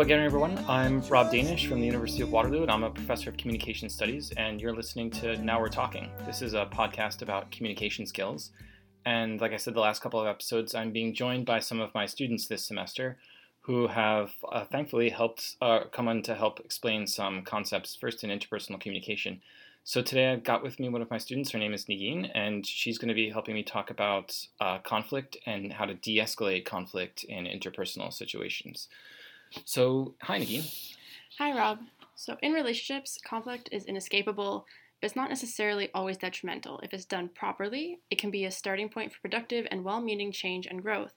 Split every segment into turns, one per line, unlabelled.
Hello again, everyone. I'm Rob Danisch from the University of Waterloo, and I'm a professor of communication studies. And you're listening to Now We're Talking. This is a podcast about communication skills. And like I said, the last couple of episodes, I'm being joined by some of my students this semester who have uh, thankfully helped uh, come on to help explain some concepts, first in interpersonal communication. So today I've got with me one of my students. Her name is Negin, and she's going to be helping me talk about uh, conflict and how to de escalate conflict in interpersonal situations. So, hi, Negin.
Hi, Rob. So, in relationships, conflict is inescapable, but it's not necessarily always detrimental. If it's done properly, it can be a starting point for productive and well meaning change and growth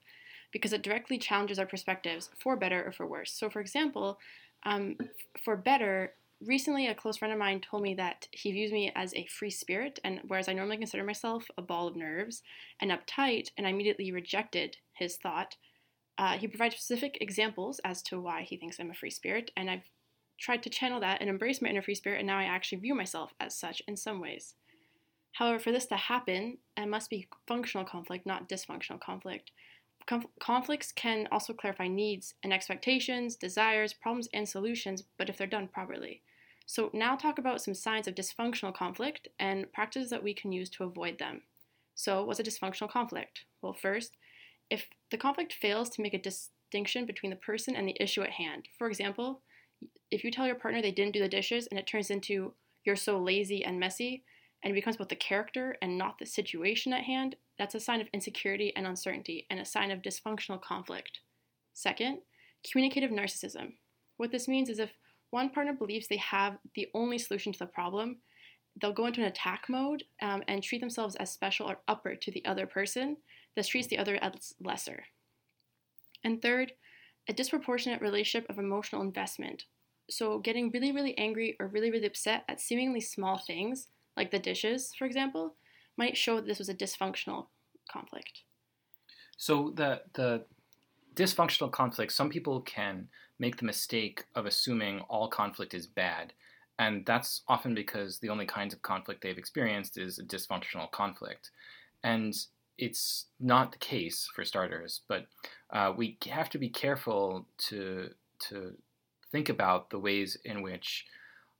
because it directly challenges our perspectives for better or for worse. So, for example, um, for better, recently a close friend of mine told me that he views me as a free spirit, and whereas I normally consider myself a ball of nerves and uptight, and I immediately rejected his thought. Uh, he provides specific examples as to why he thinks I'm a free spirit, and I've tried to channel that and embrace my inner free spirit, and now I actually view myself as such in some ways. However, for this to happen, it must be functional conflict, not dysfunctional conflict. Conf- conflicts can also clarify needs and expectations, desires, problems, and solutions, but if they're done properly. So, now talk about some signs of dysfunctional conflict and practices that we can use to avoid them. So, what's a dysfunctional conflict? Well, first, if the conflict fails to make a distinction between the person and the issue at hand, for example, if you tell your partner they didn't do the dishes and it turns into you're so lazy and messy and it becomes about the character and not the situation at hand, that's a sign of insecurity and uncertainty and a sign of dysfunctional conflict. Second, communicative narcissism. What this means is if one partner believes they have the only solution to the problem, they'll go into an attack mode um, and treat themselves as special or upper to the other person. This treats the other as lesser. And third, a disproportionate relationship of emotional investment. So, getting really, really angry or really, really upset at seemingly small things, like the dishes, for example, might show that this was a dysfunctional conflict.
So the the dysfunctional conflict, some people can make the mistake of assuming all conflict is bad, and that's often because the only kinds of conflict they've experienced is a dysfunctional conflict, and it's not the case for starters. But uh, we have to be careful to to think about the ways in which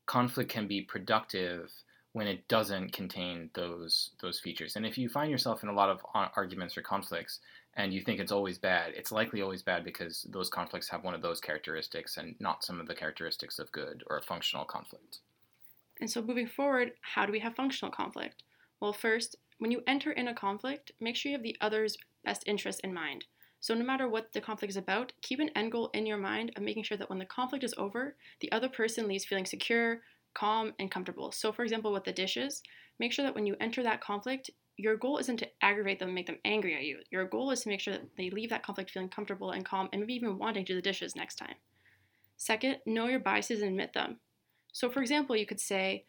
conflict can be productive when it doesn't contain those those features. And if you find yourself in a lot of arguments or conflicts and you think it's always bad, it's likely always bad because those conflicts have one of those characteristics and not some of the characteristics of good or a functional conflict.
And so moving forward, how do we have functional conflict? Well, first, when you enter in a conflict, make sure you have the other's best interest in mind. So, no matter what the conflict is about, keep an end goal in your mind of making sure that when the conflict is over, the other person leaves feeling secure, calm, and comfortable. So, for example, with the dishes, make sure that when you enter that conflict, your goal isn't to aggravate them and make them angry at you. Your goal is to make sure that they leave that conflict feeling comfortable and calm and maybe even wanting to do the dishes next time. Second, know your biases and admit them. So, for example, you could say,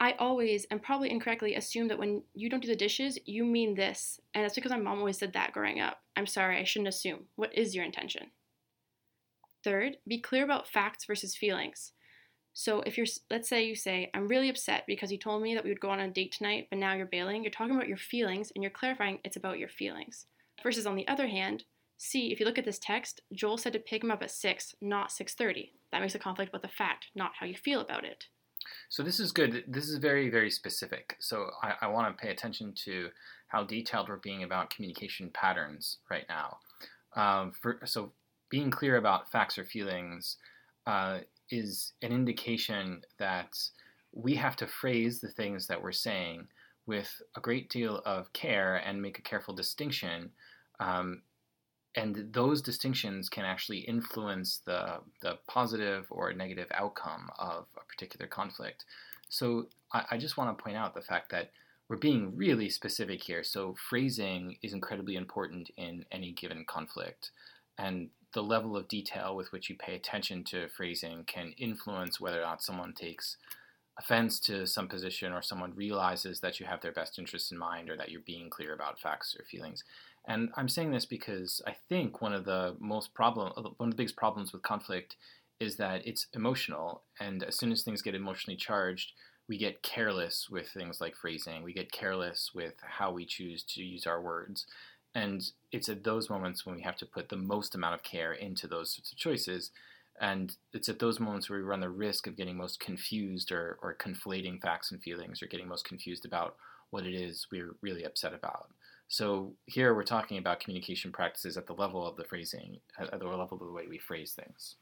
I always and probably incorrectly assume that when you don't do the dishes, you mean this. And that's because my mom always said that growing up. I'm sorry, I shouldn't assume. What is your intention? Third, be clear about facts versus feelings. So if you're, let's say you say, I'm really upset because you told me that we would go on a date tonight, but now you're bailing, you're talking about your feelings and you're clarifying it's about your feelings. Versus on the other hand, see, if you look at this text, Joel said to pick him up at 6, not 6.30. That makes a conflict about the fact, not how you feel about it.
So this is good. This is very, very specific. So I, I want to pay attention to how detailed we're being about communication patterns right now. Um, for, so being clear about facts or feelings uh, is an indication that we have to phrase the things that we're saying with a great deal of care and make a careful distinction um, and those distinctions can actually influence the, the positive or negative outcome of a particular conflict. So I, I just want to point out the fact that we're being really specific here. So phrasing is incredibly important in any given conflict. And the level of detail with which you pay attention to phrasing can influence whether or not someone takes offense to some position or someone realizes that you have their best interests in mind or that you're being clear about facts or feelings. And I'm saying this because I think one of the most problem, uh, one of the biggest problems with conflict is that it's emotional, and as soon as things get emotionally charged, we get careless with things like phrasing. We get careless with how we choose to use our words. And it's at those moments when we have to put the most amount of care into those sorts of choices. And it's at those moments where we run the risk of getting most confused or, or conflating facts and feelings or getting most confused about what it is we're really upset about. So here we're talking about communication practices at the level of the phrasing, at the level of the way we phrase things.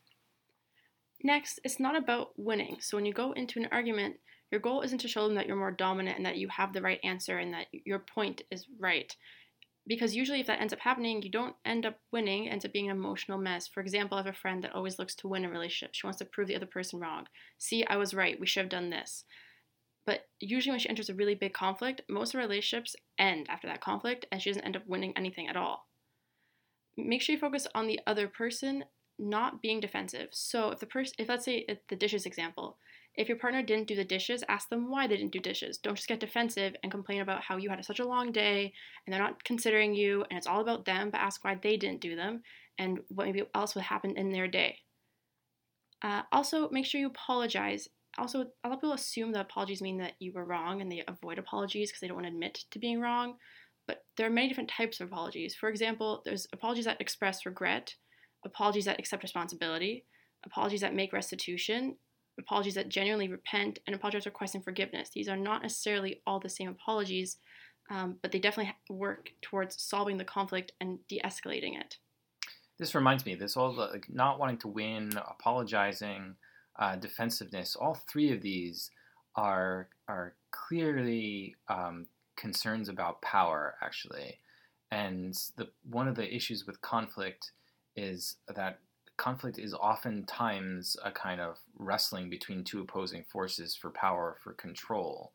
Next, it's not about winning. So when you go into an argument, your goal isn't to show them that you're more dominant and that you have the right answer and that your point is right. Because usually, if that ends up happening, you don't end up winning, it ends up being an emotional mess. For example, I have a friend that always looks to win a relationship. She wants to prove the other person wrong. See, I was right. We should have done this. But usually, when she enters a really big conflict, most of her relationships end after that conflict and she doesn't end up winning anything at all. Make sure you focus on the other person, not being defensive. So, if the person, if let's say the dishes example, if your partner didn't do the dishes, ask them why they didn't do dishes. Don't just get defensive and complain about how you had such a long day and they're not considering you and it's all about them, but ask why they didn't do them and what maybe else would happen in their day. Uh, also, make sure you apologize also a lot of people assume that apologies mean that you were wrong and they avoid apologies because they don't want to admit to being wrong but there are many different types of apologies for example there's apologies that express regret apologies that accept responsibility apologies that make restitution apologies that genuinely repent and apologies requesting forgiveness these are not necessarily all the same apologies um, but they definitely work towards solving the conflict and de-escalating it
this reminds me this all like not wanting to win apologizing uh, defensiveness, all three of these are are clearly um, concerns about power, actually. And the one of the issues with conflict is that conflict is oftentimes a kind of wrestling between two opposing forces for power, for control.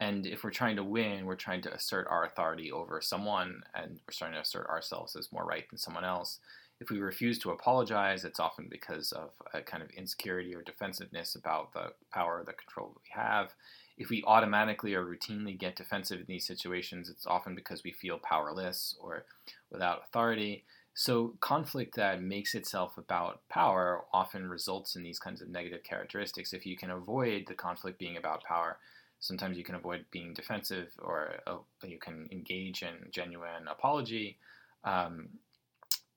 And if we're trying to win, we're trying to assert our authority over someone, and we're trying to assert ourselves as more right than someone else. If we refuse to apologize, it's often because of a kind of insecurity or defensiveness about the power or the control that we have. If we automatically or routinely get defensive in these situations, it's often because we feel powerless or without authority. So, conflict that makes itself about power often results in these kinds of negative characteristics. If you can avoid the conflict being about power, sometimes you can avoid being defensive or uh, you can engage in genuine apology. Um,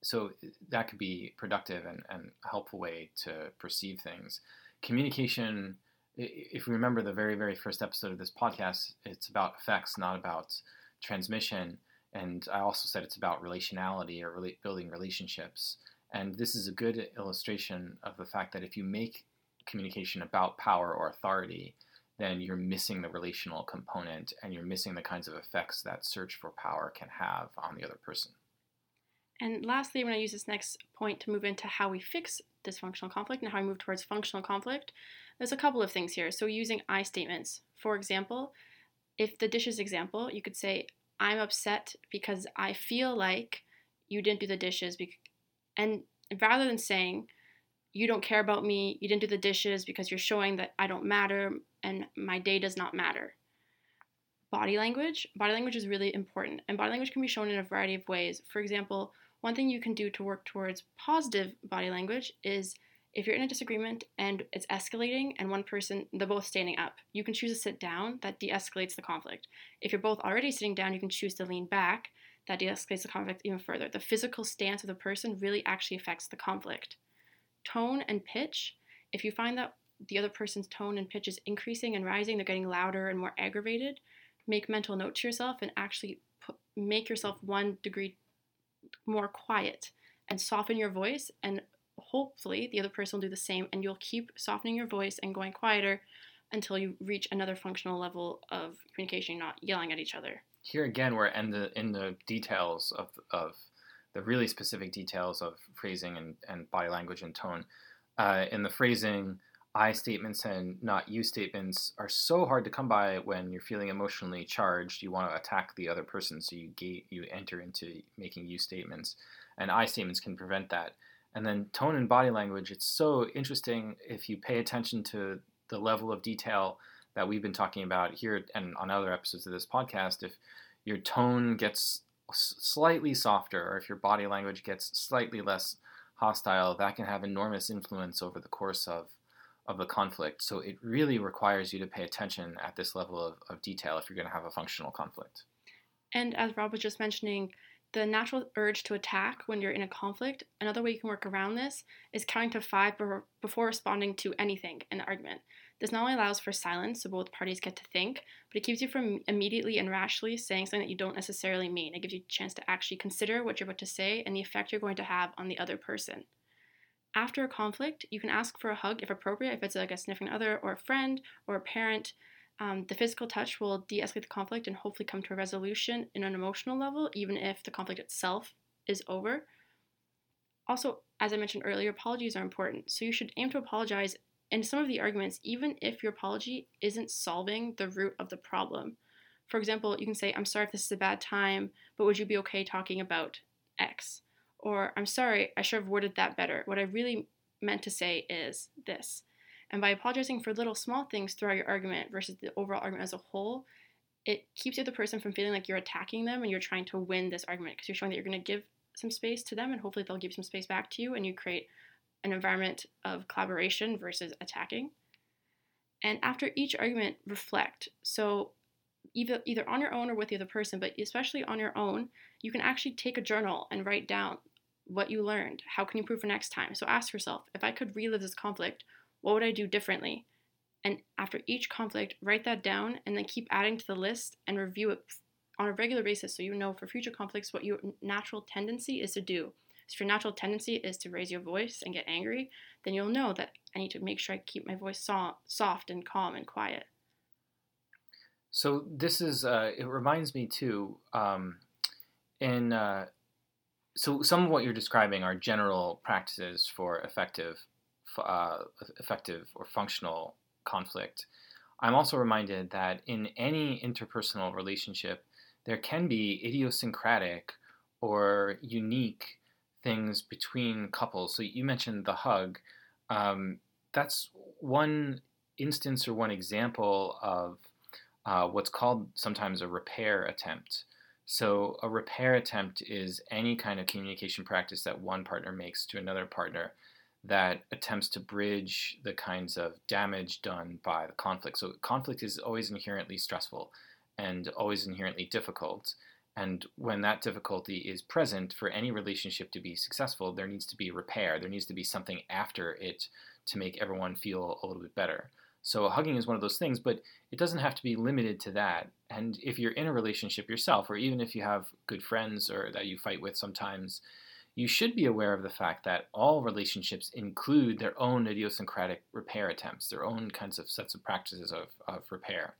so that could be productive and, and a helpful way to perceive things. Communication, if you remember the very, very first episode of this podcast, it's about effects, not about transmission. And I also said it's about relationality or rela- building relationships. And this is a good illustration of the fact that if you make communication about power or authority, then you're missing the relational component and you're missing the kinds of effects that search for power can have on the other person.
And lastly, I'm going to use this next point to move into how we fix dysfunctional conflict and how we move towards functional conflict. There's a couple of things here. So, using I statements. For example, if the dishes example, you could say, I'm upset because I feel like you didn't do the dishes. And rather than saying, you don't care about me, you didn't do the dishes because you're showing that I don't matter and my day does not matter body language. Body language is really important, and body language can be shown in a variety of ways. For example, one thing you can do to work towards positive body language is if you're in a disagreement and it's escalating and one person, they're both standing up, you can choose to sit down, that de escalates the conflict. If you're both already sitting down, you can choose to lean back, that de escalates the conflict even further. The physical stance of the person really actually affects the conflict. Tone and pitch, if you find that the other person's tone and pitch is increasing and rising, they're getting louder and more aggravated, make mental note to yourself and actually put, make yourself one degree more quiet and soften your voice and hopefully the other person will do the same and you'll keep softening your voice and going quieter until you reach another functional level of communication not yelling at each other
here again we're in the in the details of of the really specific details of phrasing and, and body language and tone uh, in the phrasing I statements and not you statements are so hard to come by when you're feeling emotionally charged. You want to attack the other person, so you gate, you enter into making you statements, and I statements can prevent that. And then tone and body language. It's so interesting if you pay attention to the level of detail that we've been talking about here and on other episodes of this podcast. If your tone gets slightly softer, or if your body language gets slightly less hostile, that can have enormous influence over the course of of the conflict. So it really requires you to pay attention at this level of, of detail if you're going to have a functional conflict.
And as Rob was just mentioning, the natural urge to attack when you're in a conflict, another way you can work around this is counting to five before responding to anything in the argument. This not only allows for silence so both parties get to think, but it keeps you from immediately and rashly saying something that you don't necessarily mean. It gives you a chance to actually consider what you're about to say and the effect you're going to have on the other person. After a conflict, you can ask for a hug if appropriate, if it's like a sniffing other or a friend or a parent. Um, the physical touch will de escalate the conflict and hopefully come to a resolution in an emotional level, even if the conflict itself is over. Also, as I mentioned earlier, apologies are important, so you should aim to apologize in some of the arguments, even if your apology isn't solving the root of the problem. For example, you can say, I'm sorry if this is a bad time, but would you be okay talking about X? Or, I'm sorry, I should have worded that better. What I really meant to say is this. And by apologizing for little small things throughout your argument versus the overall argument as a whole, it keeps the other person from feeling like you're attacking them and you're trying to win this argument because you're showing that you're going to give some space to them and hopefully they'll give some space back to you and you create an environment of collaboration versus attacking. And after each argument, reflect. So either either on your own or with the other person, but especially on your own, you can actually take a journal and write down what you learned. How can you improve for next time? So ask yourself, if I could relive this conflict, what would I do differently? And after each conflict, write that down and then keep adding to the list and review it on a regular basis so you know for future conflicts what your natural tendency is to do. So if your natural tendency is to raise your voice and get angry, then you'll know that I need to make sure I keep my voice so- soft and calm and quiet.
So this is uh, it reminds me too um, in uh, so some of what you're describing are general practices for effective uh, effective or functional conflict. I'm also reminded that in any interpersonal relationship, there can be idiosyncratic or unique things between couples. So you mentioned the hug. Um, that's one instance or one example of uh, what's called sometimes a repair attempt. So, a repair attempt is any kind of communication practice that one partner makes to another partner that attempts to bridge the kinds of damage done by the conflict. So, conflict is always inherently stressful and always inherently difficult. And when that difficulty is present for any relationship to be successful, there needs to be repair. There needs to be something after it to make everyone feel a little bit better. So hugging is one of those things, but it doesn't have to be limited to that. And if you're in a relationship yourself, or even if you have good friends or that you fight with sometimes, you should be aware of the fact that all relationships include their own idiosyncratic repair attempts, their own kinds of sets of practices of, of repair.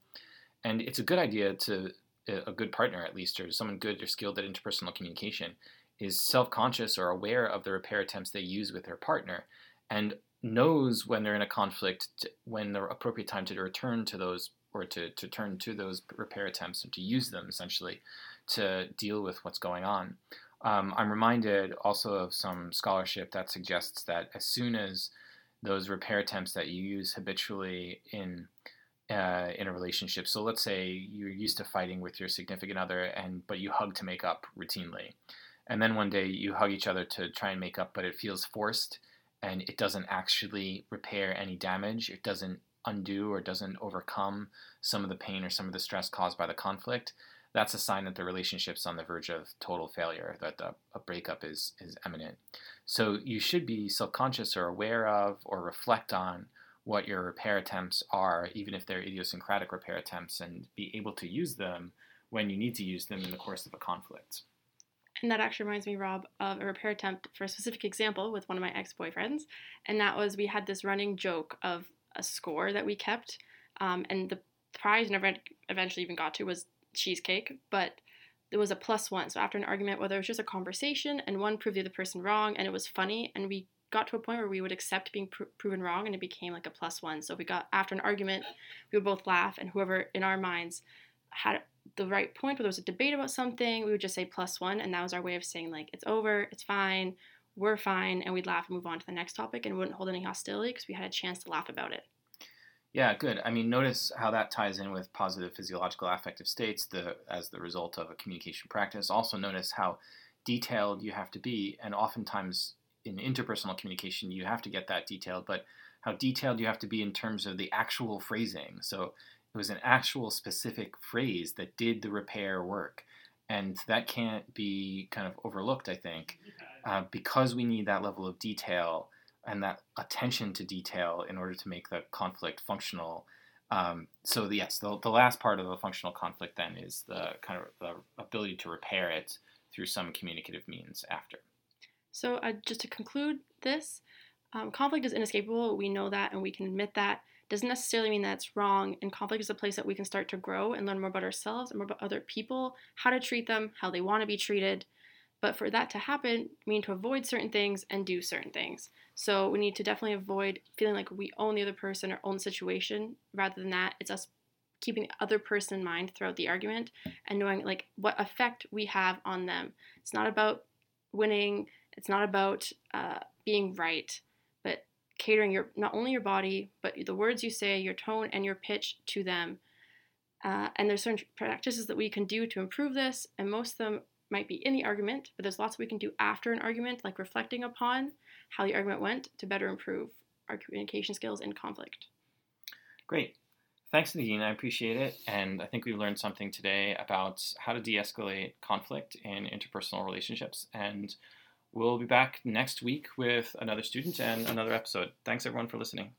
And it's a good idea to, a good partner at least, or someone good or skilled at interpersonal communication, is self conscious or aware of the repair attempts they use with their partner and knows when they're in a conflict to, when the appropriate time to return to those or to, to turn to those repair attempts and to use them essentially to deal with what's going on. Um, I'm reminded also of some scholarship that suggests that as soon as those repair attempts that you use habitually in uh, in a relationship, so let's say you're used to fighting with your significant other, and but you hug to make up routinely, and then one day you hug each other to try and make up, but it feels forced and it doesn't actually repair any damage. It doesn't undo or doesn't overcome some of the pain or some of the stress caused by the conflict. That's a sign that the relationship's on the verge of total failure, that the, a breakup is, is imminent. So you should be self conscious or aware of or reflect on what your repair attempts are, even if they're idiosyncratic repair attempts, and be able to use them when you need to use them in the course of a conflict.
And that actually reminds me, Rob, of a repair attempt for a specific example with one of my ex boyfriends. And that was we had this running joke of a score that we kept. Um, and the prize never eventually even got to was cheesecake, but it was a plus one. So after an argument, whether it was just a conversation and one proved the other person wrong and it was funny, and we got to a point where we would accept being pr- proven wrong and it became like a plus one. So we got after an argument, we would both laugh, and whoever in our minds had the right point, where there was a debate about something, we would just say plus one, and that was our way of saying like it's over, it's fine, we're fine, and we'd laugh and move on to the next topic, and wouldn't hold any hostility because we had a chance to laugh about it.
Yeah, good. I mean, notice how that ties in with positive physiological affective states the, as the result of a communication practice. Also, notice how detailed you have to be, and oftentimes in interpersonal communication, you have to get that detailed, but how detailed you have to be in terms of the actual phrasing. So, it was an actual specific phrase that did the repair work. And that can't be kind of overlooked, I think, uh, because we need that level of detail and that attention to detail in order to make the conflict functional. Um, so the, yes, the, the last part of the functional conflict then is the kind of the ability to repair it through some communicative means after.
So, uh, just to conclude this, um, conflict is inescapable. We know that and we can admit that. Doesn't necessarily mean that it's wrong. And conflict is a place that we can start to grow and learn more about ourselves and more about other people, how to treat them, how they want to be treated. But for that to happen, we need to avoid certain things and do certain things. So we need to definitely avoid feeling like we own the other person or own the situation. Rather than that, it's us keeping the other person in mind throughout the argument and knowing like what effect we have on them. It's not about winning. It's not about uh, being right, but catering your not only your body but the words you say, your tone, and your pitch to them. Uh, and there's certain practices that we can do to improve this, and most of them might be in the argument, but there's lots we can do after an argument, like reflecting upon how the argument went to better improve our communication skills in conflict.
Great. Thanks, Nadine. I appreciate it. And I think we've learned something today about how to de escalate conflict in interpersonal relationships. And we'll be back next week with another student and another episode. Thanks, everyone, for listening.